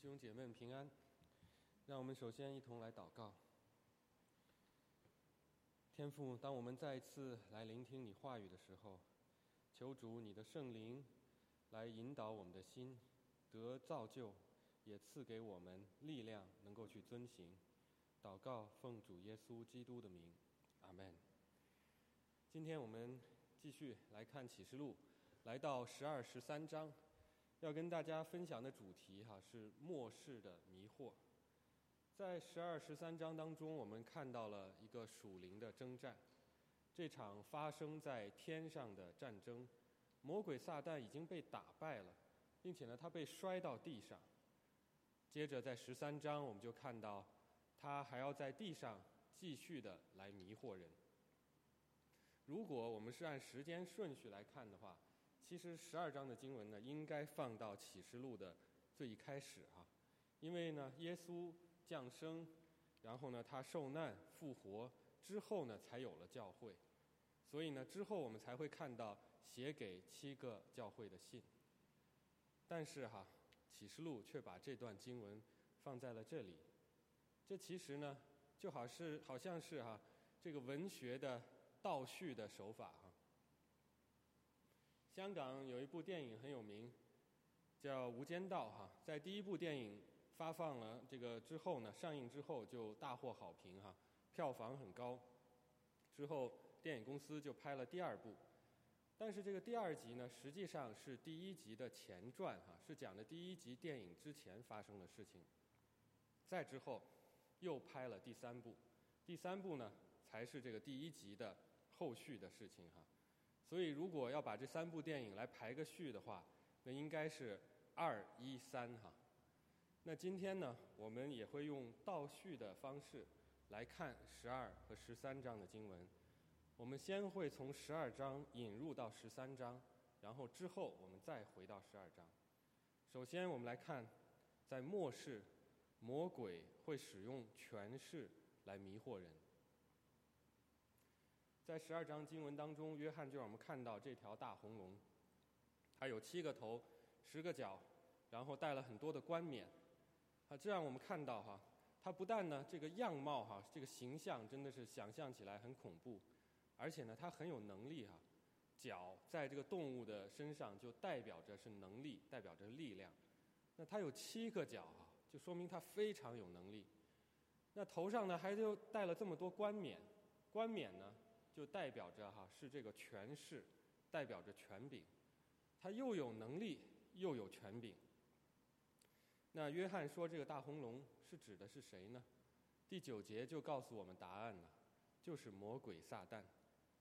弟兄姐妹平安，让我们首先一同来祷告。天父，当我们再一次来聆听你话语的时候，求主你的圣灵来引导我们的心，得造就，也赐给我们力量，能够去遵行。祷告，奉主耶稣基督的名，阿门。今天我们继续来看启示录，来到十二、十三章。要跟大家分享的主题哈是末世的迷惑，在十二十三章当中，我们看到了一个属灵的征战，这场发生在天上的战争，魔鬼撒旦已经被打败了，并且呢，他被摔到地上。接着在十三章，我们就看到他还要在地上继续的来迷惑人。如果我们是按时间顺序来看的话。其实十二章的经文呢，应该放到启示录的最一开始啊，因为呢，耶稣降生，然后呢，他受难复活之后呢，才有了教会，所以呢，之后我们才会看到写给七个教会的信。但是哈，启示录却把这段经文放在了这里，这其实呢，就好是好像是哈这个文学的倒叙的手法哈。香港有一部电影很有名，叫《无间道》哈，在第一部电影发放了这个之后呢，上映之后就大获好评哈，票房很高。之后电影公司就拍了第二部，但是这个第二集呢，实际上是第一集的前传哈，是讲的第一集电影之前发生的事情。再之后又拍了第三部，第三部呢才是这个第一集的后续的事情哈。所以，如果要把这三部电影来排个序的话，那应该是二一三哈。那今天呢，我们也会用倒叙的方式来看十二和十三章的经文。我们先会从十二章引入到十三章，然后之后我们再回到十二章。首先，我们来看，在末世，魔鬼会使用权势来迷惑人。在十二章经文当中，约翰就让我们看到这条大红龙，它有七个头、十个角，然后带了很多的冠冕，啊，这让我们看到哈，它不但呢这个样貌哈，这个形象真的是想象起来很恐怖，而且呢它很有能力哈，角在这个动物的身上就代表着是能力，代表着力量，那它有七个角啊，就说明它非常有能力，那头上呢还就带了这么多冠冕，冠冕呢。就代表着哈是这个权势，代表着权柄，他又有能力又有权柄。那约翰说这个大红龙是指的是谁呢？第九节就告诉我们答案了，就是魔鬼撒旦，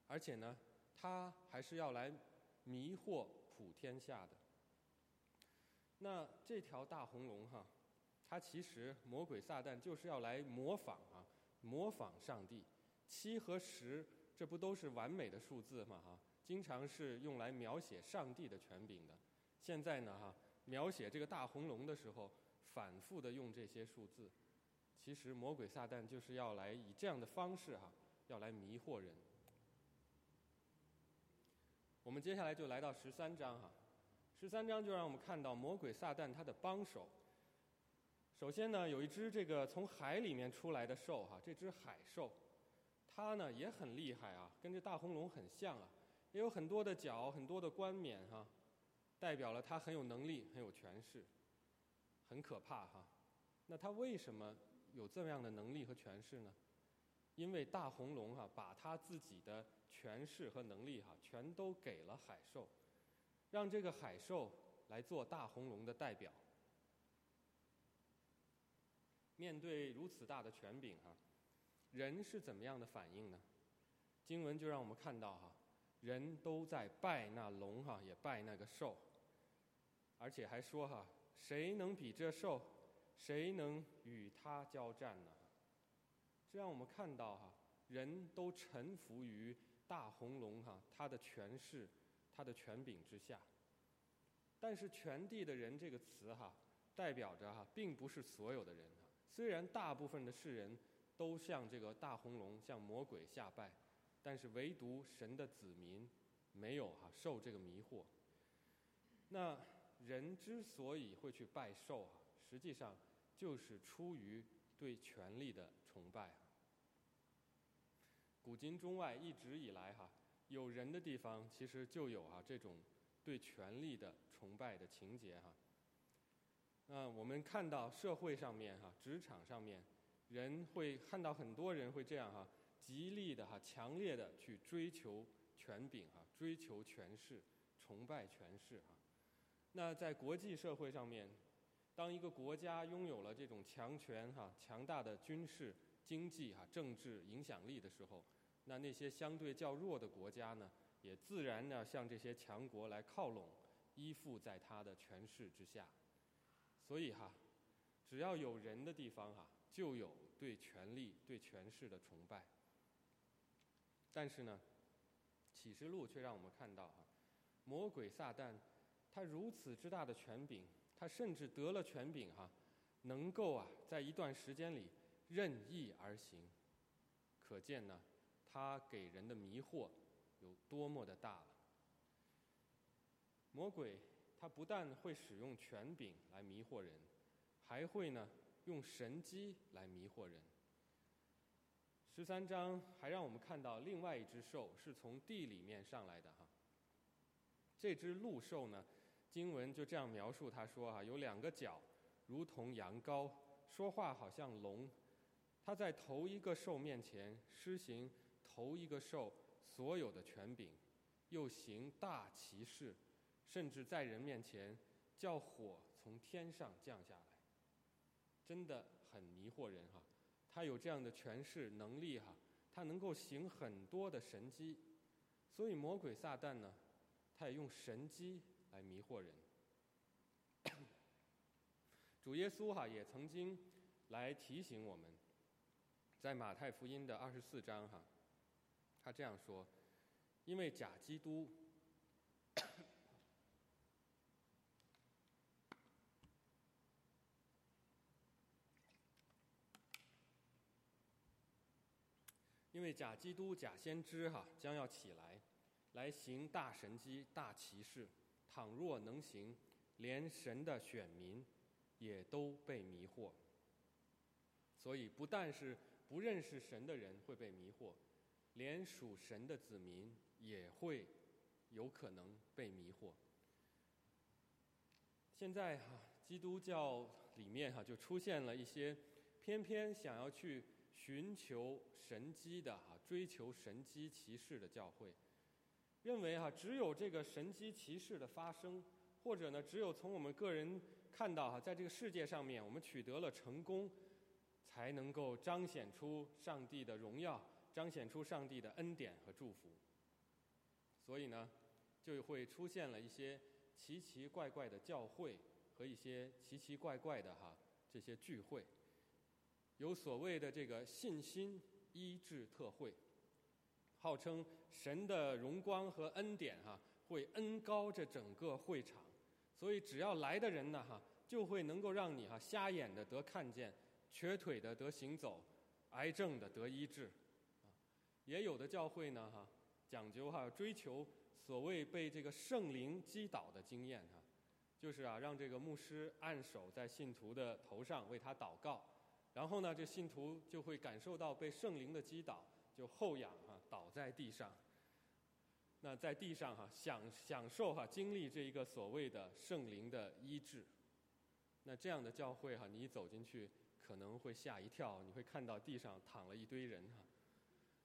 而且呢，他还是要来迷惑普天下的。那这条大红龙哈，它其实魔鬼撒旦就是要来模仿啊，模仿上帝，七和十。这不都是完美的数字吗？哈，经常是用来描写上帝的权柄的。现在呢，哈，描写这个大红龙的时候，反复的用这些数字。其实魔鬼撒旦就是要来以这样的方式哈，要来迷惑人。我们接下来就来到十三章哈，十三章就让我们看到魔鬼撒旦他的帮手。首先呢，有一只这个从海里面出来的兽哈，这只海兽。他呢也很厉害啊，跟这大红龙很像啊，也有很多的角，很多的冠冕哈，代表了他很有能力、很有权势，很可怕哈。那他为什么有这样的能力和权势呢？因为大红龙哈把他自己的权势和能力哈全都给了海兽，让这个海兽来做大红龙的代表。面对如此大的权柄哈。人是怎么样的反应呢？经文就让我们看到哈，人都在拜那龙哈，也拜那个兽，而且还说哈，谁能比这兽？谁能与他交战呢？这让我们看到哈，人都臣服于大红龙哈，他的权势、他的权柄之下。但是“全地的人”这个词哈，代表着哈，并不是所有的人哈。虽然大部分的世人。都向这个大红龙、向魔鬼下拜，但是唯独神的子民没有哈受这个迷惑。那人之所以会去拜兽啊，实际上就是出于对权力的崇拜。古今中外一直以来哈，有人的地方其实就有啊这种对权力的崇拜的情节哈。那我们看到社会上面哈，职场上面，人会看到很多人会这样哈，极力的哈，强烈的去追求权柄哈，追求权势，崇拜权势哈。那在国际社会上面，当一个国家拥有了这种强权哈、强大的军事、经济哈、政治影响力的时候，那那些相对较弱的国家呢，也自然呢向这些强国来靠拢，依附在他的权势之下。所以哈，只要有人的地方哈，就有对权力、对权势的崇拜。但是呢，启示录却让我们看到哈，魔鬼撒旦他如此之大的权柄，他甚至得了权柄哈，能够啊在一段时间里任意而行，可见呢，他给人的迷惑有多么的大了。魔鬼。他不但会使用权柄来迷惑人，还会呢用神机来迷惑人。十三章还让我们看到另外一只兽是从地里面上来的哈。这只鹿兽呢，经文就这样描述，他说哈有两个角，如同羊羔，说话好像龙。他在头一个兽面前施行头一个兽所有的权柄，又行大奇事。甚至在人面前叫火从天上降下来，真的很迷惑人哈。他有这样的权势能力哈，他能够行很多的神迹，所以魔鬼撒旦呢，他也用神迹来迷惑人。主耶稣哈也曾经来提醒我们，在马太福音的二十四章哈，他这样说：因为假基督。因为假基督、假先知哈将要起来，来行大神机、大奇事。倘若能行，连神的选民也都被迷惑。所以，不但是不认识神的人会被迷惑，连属神的子民也会有可能被迷惑。现在哈，基督教里面哈就出现了一些偏偏想要去。寻求神机的哈，追求神机骑士的教会，认为哈，只有这个神机骑士的发生，或者呢，只有从我们个人看到哈，在这个世界上面，我们取得了成功，才能够彰显出上帝的荣耀，彰显出上帝的恩典和祝福。所以呢，就会出现了一些奇奇怪怪的教会和一些奇奇怪怪的哈这些聚会。有所谓的这个信心医治特会，号称神的荣光和恩典哈会恩高这整个会场，所以只要来的人呢哈就会能够让你哈瞎眼的得看见，瘸腿的得行走，癌症的得医治，也有的教会呢哈讲究哈追求所谓被这个圣灵击倒的经验哈，就是啊让这个牧师按手在信徒的头上为他祷告。然后呢，这信徒就会感受到被圣灵的击倒，就后仰哈，倒在地上。那在地上哈，享享受哈，经历这一个所谓的圣灵的医治。那这样的教会哈，你一走进去可能会吓一跳，你会看到地上躺了一堆人哈。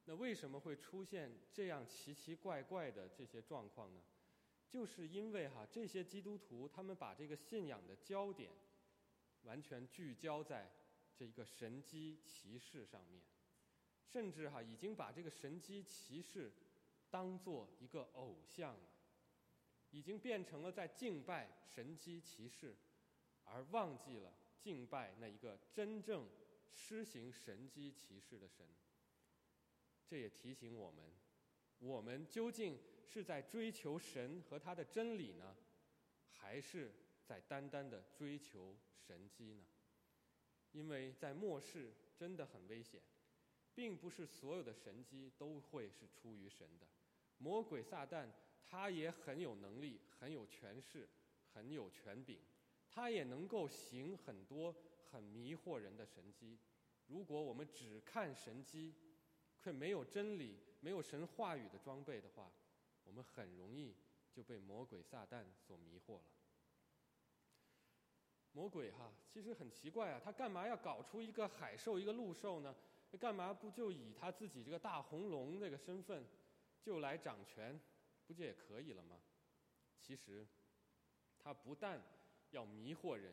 那为什么会出现这样奇奇怪怪的这些状况呢？就是因为哈，这些基督徒他们把这个信仰的焦点完全聚焦在。这一个神机骑士上面，甚至哈已经把这个神机骑士当做一个偶像了，已经变成了在敬拜神机骑士，而忘记了敬拜那一个真正施行神机骑士的神。这也提醒我们，我们究竟是在追求神和他的真理呢，还是在单单的追求神机呢？因为在末世真的很危险，并不是所有的神机都会是出于神的。魔鬼撒旦他也很有能力，很有权势，很有权柄，他也能够行很多很迷惑人的神迹。如果我们只看神迹，却没有真理、没有神话语的装备的话，我们很容易就被魔鬼撒旦所迷惑了。魔鬼哈，其实很奇怪啊，他干嘛要搞出一个海兽、一个陆兽呢？干嘛不就以他自己这个大红龙这个身份，就来掌权，不就也可以了吗？其实，他不但要迷惑人，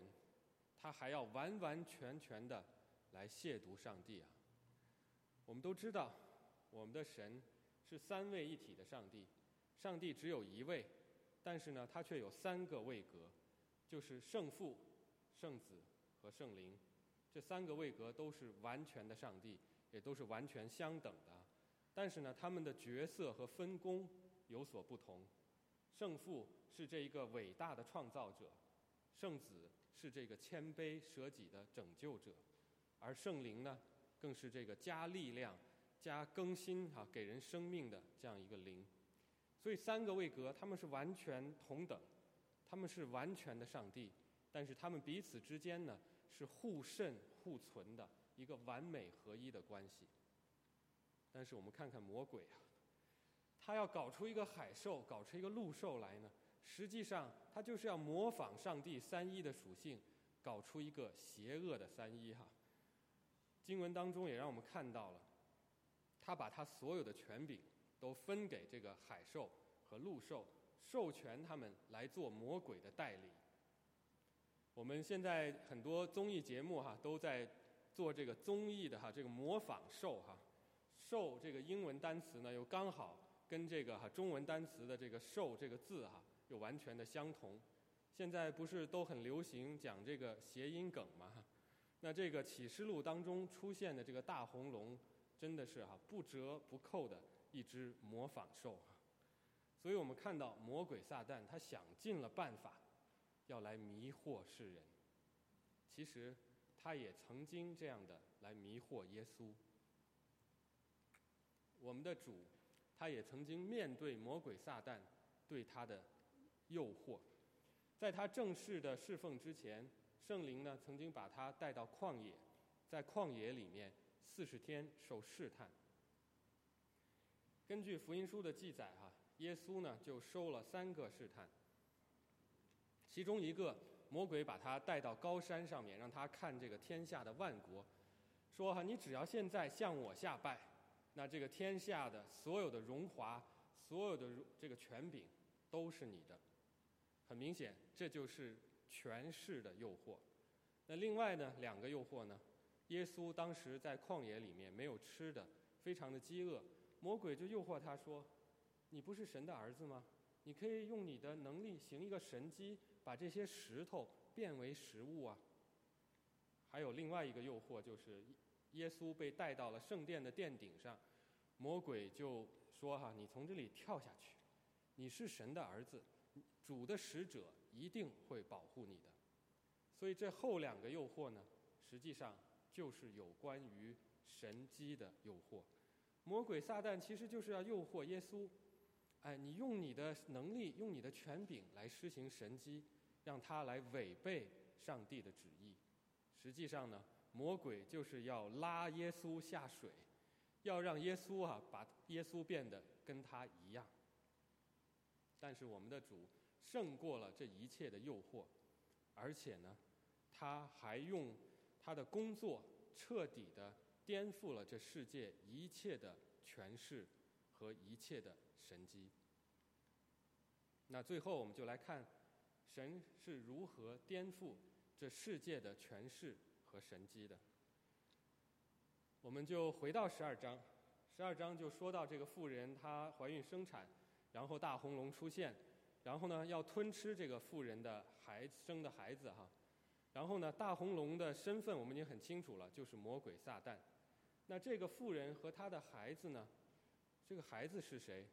他还要完完全全的来亵渎上帝啊！我们都知道，我们的神是三位一体的上帝，上帝只有一位，但是呢，他却有三个位格，就是圣父、圣子和圣灵，这三个位格都是完全的上帝。也都是完全相等的，但是呢，他们的角色和分工有所不同。圣父是这一个伟大的创造者，圣子是这个谦卑舍己的拯救者，而圣灵呢，更是这个加力量、加更新哈，给人生命的这样一个灵。所以三个位格他们是完全同等，他们是完全的上帝，但是他们彼此之间呢是互渗互存的。一个完美合一的关系，但是我们看看魔鬼啊，他要搞出一个海兽，搞出一个陆兽来呢，实际上他就是要模仿上帝三一的属性，搞出一个邪恶的三一哈。经文当中也让我们看到了，他把他所有的权柄都分给这个海兽和陆兽，授权他们来做魔鬼的代理。我们现在很多综艺节目哈都在。做这个综艺的哈，这个模仿兽哈，兽这个英文单词呢又刚好跟这个哈中文单词的这个兽这个字哈又完全的相同。现在不是都很流行讲这个谐音梗吗？那这个启示录当中出现的这个大红龙，真的是哈不折不扣的一只模仿兽哈。所以我们看到魔鬼撒旦他想尽了办法，要来迷惑世人。其实。他也曾经这样的来迷惑耶稣。我们的主，他也曾经面对魔鬼撒旦对他的诱惑，在他正式的侍奉之前，圣灵呢曾经把他带到旷野，在旷野里面四十天受试探。根据福音书的记载，哈，耶稣呢就受了三个试探，其中一个。魔鬼把他带到高山上面，让他看这个天下的万国，说哈，你只要现在向我下拜，那这个天下的所有的荣华，所有的这个权柄，都是你的。很明显，这就是权势的诱惑。那另外呢，两个诱惑呢，耶稣当时在旷野里面没有吃的，非常的饥饿，魔鬼就诱惑他说，你不是神的儿子吗？你可以用你的能力行一个神迹。把这些石头变为食物啊！还有另外一个诱惑，就是耶稣被带到了圣殿的殿顶上，魔鬼就说：“哈，你从这里跳下去，你是神的儿子，主的使者一定会保护你的。”所以这后两个诱惑呢，实际上就是有关于神机的诱惑。魔鬼撒旦其实就是要诱惑耶稣。哎，你用你的能力，用你的权柄来施行神迹，让他来违背上帝的旨意。实际上呢，魔鬼就是要拉耶稣下水，要让耶稣啊，把耶稣变得跟他一样。但是我们的主胜过了这一切的诱惑，而且呢，他还用他的工作彻底的颠覆了这世界一切的权势和一切的。神机。那最后我们就来看，神是如何颠覆这世界的权势和神机的。我们就回到十二章，十二章就说到这个妇人她怀孕生产，然后大红龙出现，然后呢要吞吃这个妇人的孩生的孩子哈，然后呢大红龙的身份我们已经很清楚了，就是魔鬼撒旦。那这个妇人和她的孩子呢，这个孩子是谁？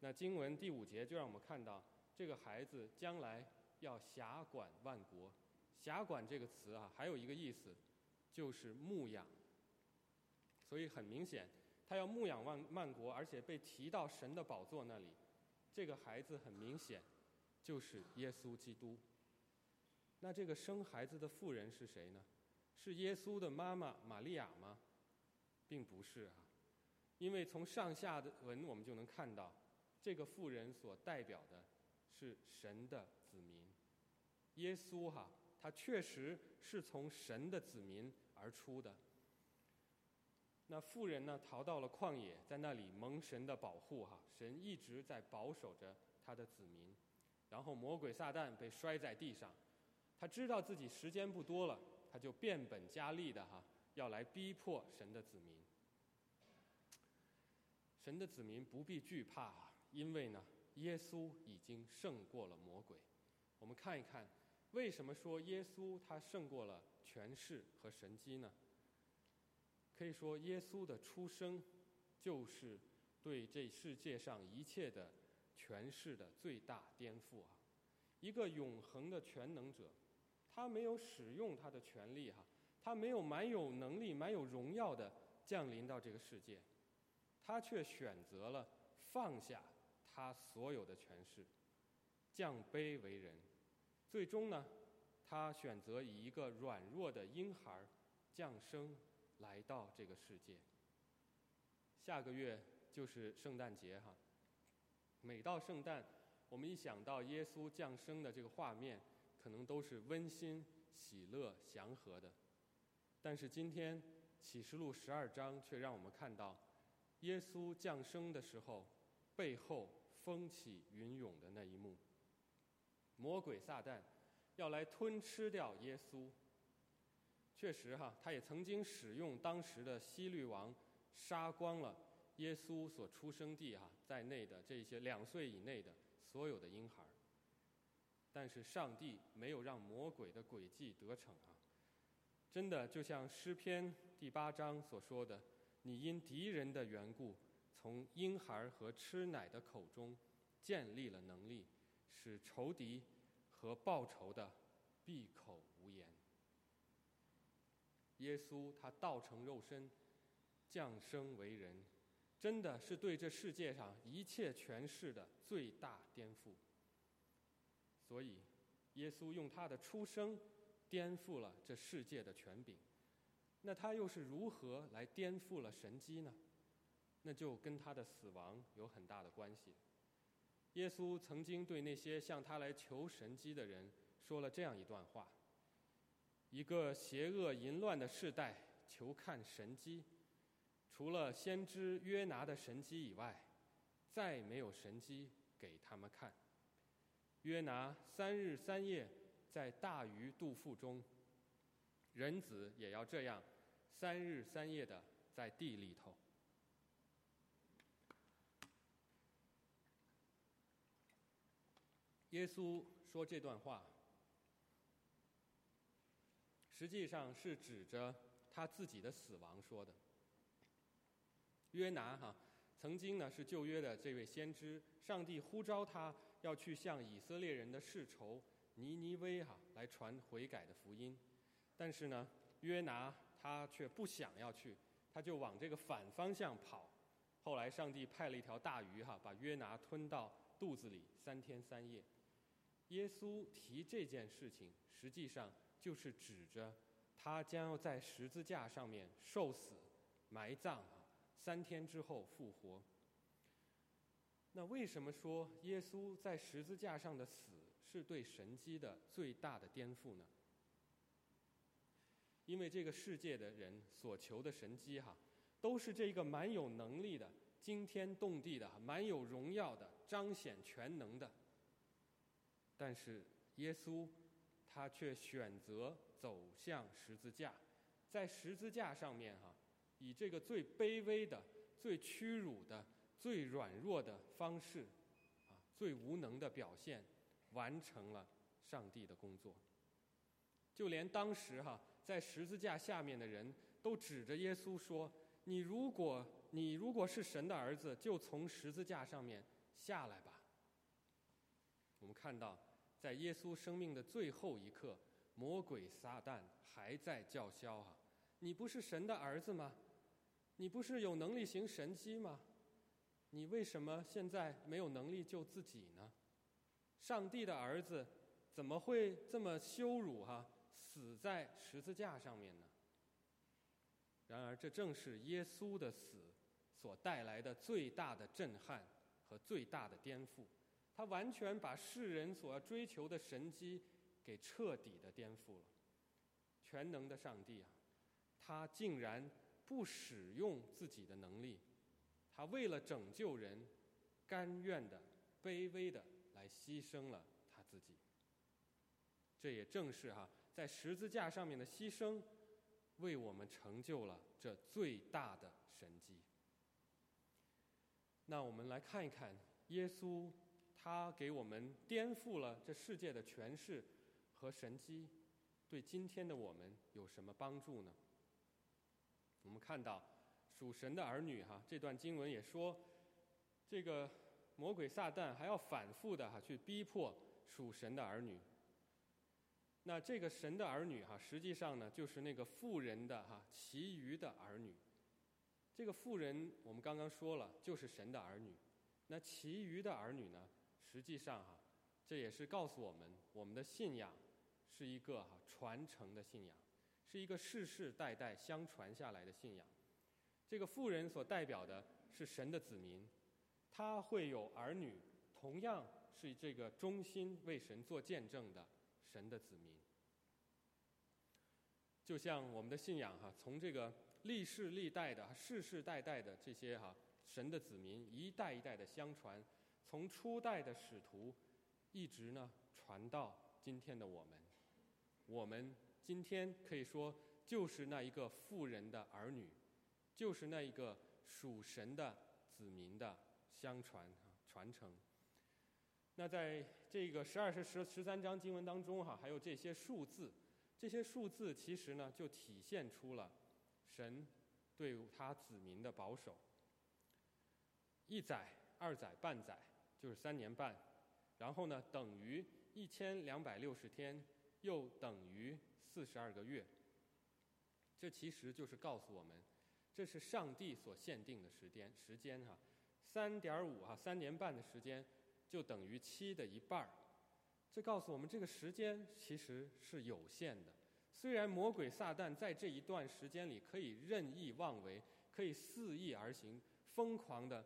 那经文第五节就让我们看到，这个孩子将来要辖管万国。辖管这个词啊，还有一个意思，就是牧养。所以很明显，他要牧养万万国，而且被提到神的宝座那里。这个孩子很明显，就是耶稣基督。那这个生孩子的妇人是谁呢？是耶稣的妈妈玛利亚吗？并不是啊，因为从上下文我们就能看到，这个妇人所代表的是神的子民。耶稣哈，他确实是从神的子民而出的。那妇人呢，逃到了旷野，在那里蒙神的保护哈，神一直在保守着他的子民。然后魔鬼撒旦被摔在地上，他知道自己时间不多了，他就变本加厉的哈，要来逼迫神的子民。神的子民不必惧怕，因为呢，耶稣已经胜过了魔鬼。我们看一看，为什么说耶稣他胜过了权势和神机呢？可以说，耶稣的出生，就是对这世界上一切的权势的最大颠覆啊！一个永恒的全能者，他没有使用他的权利哈，他没有蛮有能力、蛮有荣耀的降临到这个世界，他却选择了放下他所有的权势，降卑为人，最终呢，他选择以一个软弱的婴孩降生。来到这个世界。下个月就是圣诞节哈。每到圣诞，我们一想到耶稣降生的这个画面，可能都是温馨、喜乐、祥和的。但是今天启示录十二章却让我们看到，耶稣降生的时候，背后风起云涌的那一幕。魔鬼撒旦要来吞吃掉耶稣。确实哈，他也曾经使用当时的希律王杀光了耶稣所出生地哈在内的这些两岁以内的所有的婴孩但是上帝没有让魔鬼的诡计得逞啊！真的就像诗篇第八章所说的：“你因敌人的缘故，从婴孩和吃奶的口中建立了能力，使仇敌和报仇的闭口无言。”耶稣他道成肉身，降生为人，真的是对这世界上一切权势的最大颠覆。所以，耶稣用他的出生颠覆了这世界的权柄。那他又是如何来颠覆了神机呢？那就跟他的死亡有很大的关系。耶稣曾经对那些向他来求神机的人说了这样一段话。一个邪恶淫乱的世代求看神机，除了先知约拿的神机以外，再没有神机给他们看。约拿三日三夜在大鱼肚腹中，人子也要这样三日三夜的在地里头。耶稣说这段话。实际上是指着他自己的死亡说的。约拿哈曾经呢是旧约的这位先知，上帝呼召他要去向以色列人的世仇尼尼微哈来传悔改的福音，但是呢约拿他却不想要去，他就往这个反方向跑。后来上帝派了一条大鱼哈把约拿吞到肚子里三天三夜。耶稣提这件事情，实际上。就是指着他将要在十字架上面受死、埋葬，三天之后复活。那为什么说耶稣在十字架上的死是对神机的最大的颠覆呢？因为这个世界的人所求的神机哈，都是这个蛮有能力的、惊天动地的、蛮有荣耀的、彰显全能的，但是耶稣。他却选择走向十字架，在十字架上面哈，以这个最卑微的、最屈辱的、最软弱的方式，啊，最无能的表现，完成了上帝的工作。就连当时哈，在十字架下面的人都指着耶稣说：“你如果你如果是神的儿子，就从十字架上面下来吧。”我们看到。在耶稣生命的最后一刻，魔鬼撒旦还在叫嚣：“哈，你不是神的儿子吗？你不是有能力行神迹吗？你为什么现在没有能力救自己呢？上帝的儿子怎么会这么羞辱哈，死在十字架上面呢？然而，这正是耶稣的死所带来的最大的震撼和最大的颠覆。他完全把世人所要追求的神机给彻底的颠覆了。全能的上帝啊，他竟然不使用自己的能力，他为了拯救人，甘愿的、卑微的来牺牲了他自己。这也正是哈，在十字架上面的牺牲，为我们成就了这最大的神迹。那我们来看一看耶稣。他给我们颠覆了这世界的诠释和神机，对今天的我们有什么帮助呢？我们看到属神的儿女哈，这段经文也说，这个魔鬼撒旦还要反复的哈去逼迫属神的儿女。那这个神的儿女哈，实际上呢就是那个富人的哈其余的儿女。这个富人我们刚刚说了，就是神的儿女。那其余的儿女呢？实际上哈，这也是告诉我们，我们的信仰是一个哈传承的信仰，是一个世世代代相传下来的信仰。这个富人所代表的是神的子民，他会有儿女，同样是这个忠心为神做见证的神的子民。就像我们的信仰哈，从这个历世历代的世世代代的这些哈神的子民一代一代的相传。从初代的使徒，一直呢传到今天的我们，我们今天可以说就是那一个富人的儿女，就是那一个属神的子民的相传传承。那在这个十二十十十三章经文当中哈，还有这些数字，这些数字其实呢就体现出了神对他子民的保守。一载、二载、半载。就是三年半，然后呢，等于一千两百六十天，又等于四十二个月。这其实就是告诉我们，这是上帝所限定的时间时间哈，三点五哈，三年半的时间就等于七的一半儿。这告诉我们，这个时间其实是有限的。虽然魔鬼撒旦在这一段时间里可以任意妄为，可以肆意而行，疯狂的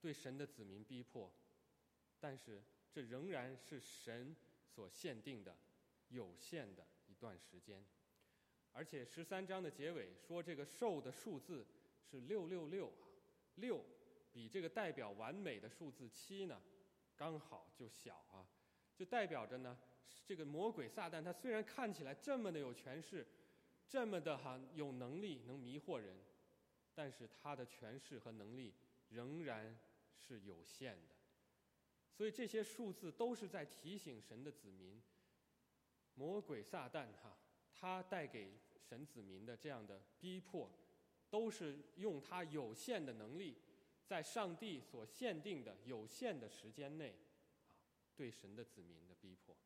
对神的子民逼迫。但是，这仍然是神所限定的有限的一段时间，而且十三章的结尾说，这个兽的数字是六六六啊，六比这个代表完美的数字七呢，刚好就小啊，就代表着呢，这个魔鬼撒旦他虽然看起来这么的有权势，这么的哈有能力能迷惑人，但是他的权势和能力仍然是有限的。所以这些数字都是在提醒神的子民，魔鬼撒旦哈，他带给神子民的这样的逼迫，都是用他有限的能力，在上帝所限定的有限的时间内，对神的子民的逼迫。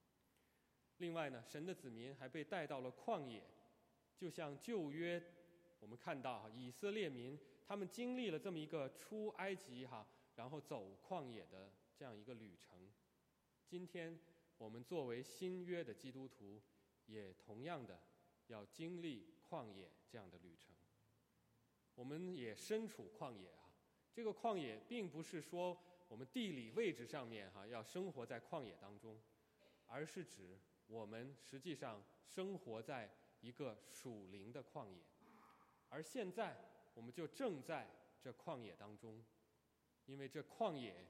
另外呢，神的子民还被带到了旷野，就像旧约，我们看到以色列民他们经历了这么一个出埃及哈，然后走旷野的。这样一个旅程，今天我们作为新约的基督徒，也同样的要经历旷野这样的旅程。我们也身处旷野啊，这个旷野并不是说我们地理位置上面哈要生活在旷野当中，而是指我们实际上生活在一个属灵的旷野，而现在我们就正在这旷野当中，因为这旷野。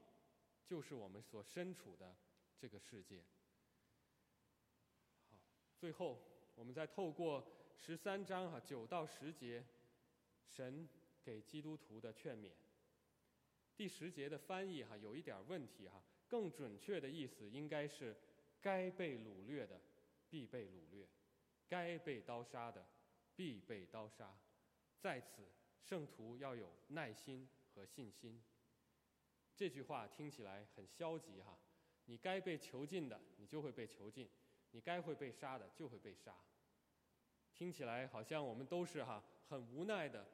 就是我们所身处的这个世界。好，最后我们再透过十三章哈九到十节，神给基督徒的劝勉。第十节的翻译哈有一点问题哈，更准确的意思应该是：该被掳掠的必被掳掠，该被刀杀的必被刀杀。在此，圣徒要有耐心和信心。这句话听起来很消极哈，你该被囚禁的，你就会被囚禁；你该会被杀的，就会被杀。听起来好像我们都是哈很无奈的，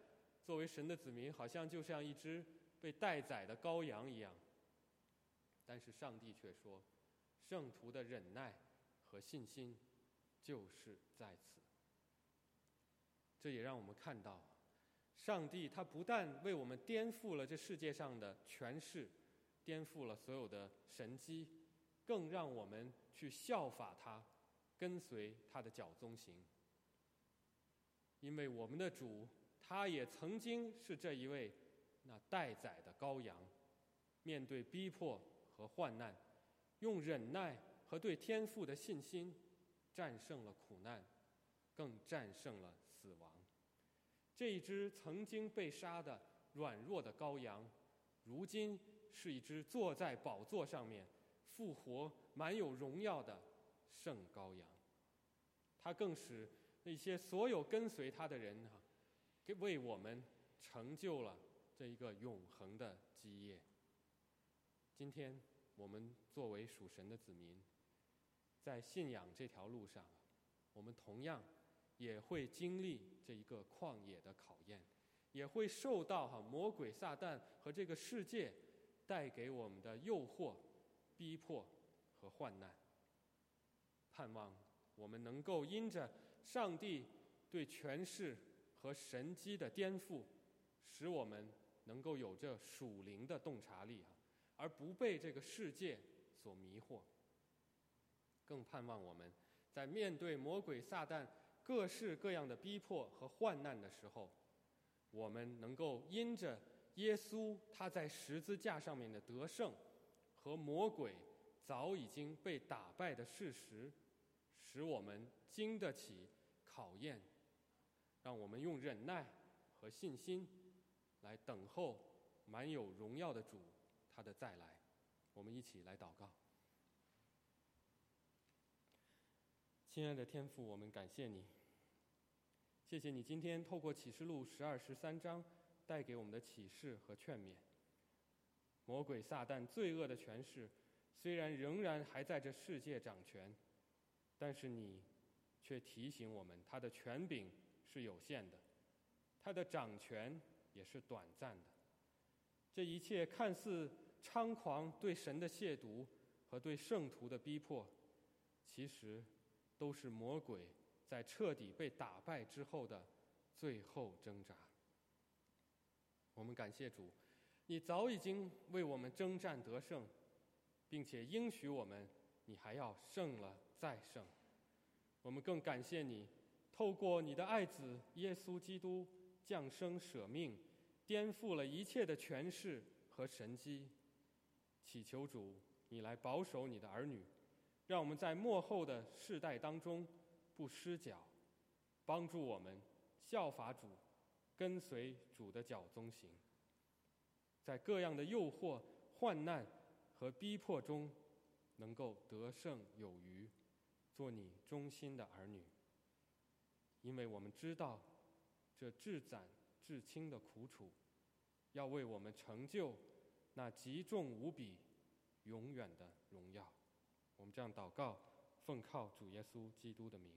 作为神的子民，好像就像一只被待宰的羔羊一样。但是上帝却说，圣徒的忍耐和信心就是在此。这也让我们看到，上帝他不但为我们颠覆了这世界上的权势，颠覆了所有的神机，更让我们去效法他，跟随他的脚踪行。因为我们的主，他也曾经是这一位那待宰的羔羊，面对逼迫和患难，用忍耐和对天父的信心，战胜了苦难，更战胜了死亡。这一只曾经被杀的软弱的羔羊，如今是一只坐在宝座上面、复活、满有荣耀的圣羔羊。他更使那些所有跟随他的人哈，给为我们成就了这一个永恒的基业。今天我们作为属神的子民，在信仰这条路上，我们同样。也会经历这一个旷野的考验，也会受到哈魔鬼撒旦和这个世界带给我们的诱惑、逼迫和患难。盼望我们能够因着上帝对权势和神机的颠覆，使我们能够有着属灵的洞察力啊，而不被这个世界所迷惑。更盼望我们在面对魔鬼撒旦。各式各样的逼迫和患难的时候，我们能够因着耶稣他在十字架上面的得胜，和魔鬼早已经被打败的事实，使我们经得起考验，让我们用忍耐和信心来等候满有荣耀的主他的再来。我们一起来祷告。亲爱的天父，我们感谢你，谢谢你今天透过启示录十二、十三章带给我们的启示和劝勉。魔鬼撒旦罪恶的权势虽然仍然还在这世界掌权，但是你却提醒我们，他的权柄是有限的，他的掌权也是短暂的。这一切看似猖狂对神的亵渎和对圣徒的逼迫，其实。都是魔鬼在彻底被打败之后的最后挣扎。我们感谢主，你早已经为我们征战得胜，并且应许我们，你还要胜了再胜。我们更感谢你，透过你的爱子耶稣基督降生舍命，颠覆了一切的权势和神机。祈求主，你来保守你的儿女。让我们在幕后的世代当中不失脚，帮助我们效法主，跟随主的脚踪行，在各样的诱惑、患难和逼迫中，能够得胜有余，做你忠心的儿女。因为我们知道，这至暂至轻的苦楚，要为我们成就那极重无比、永远的荣耀。我们这样祷告，奉靠主耶稣基督的名，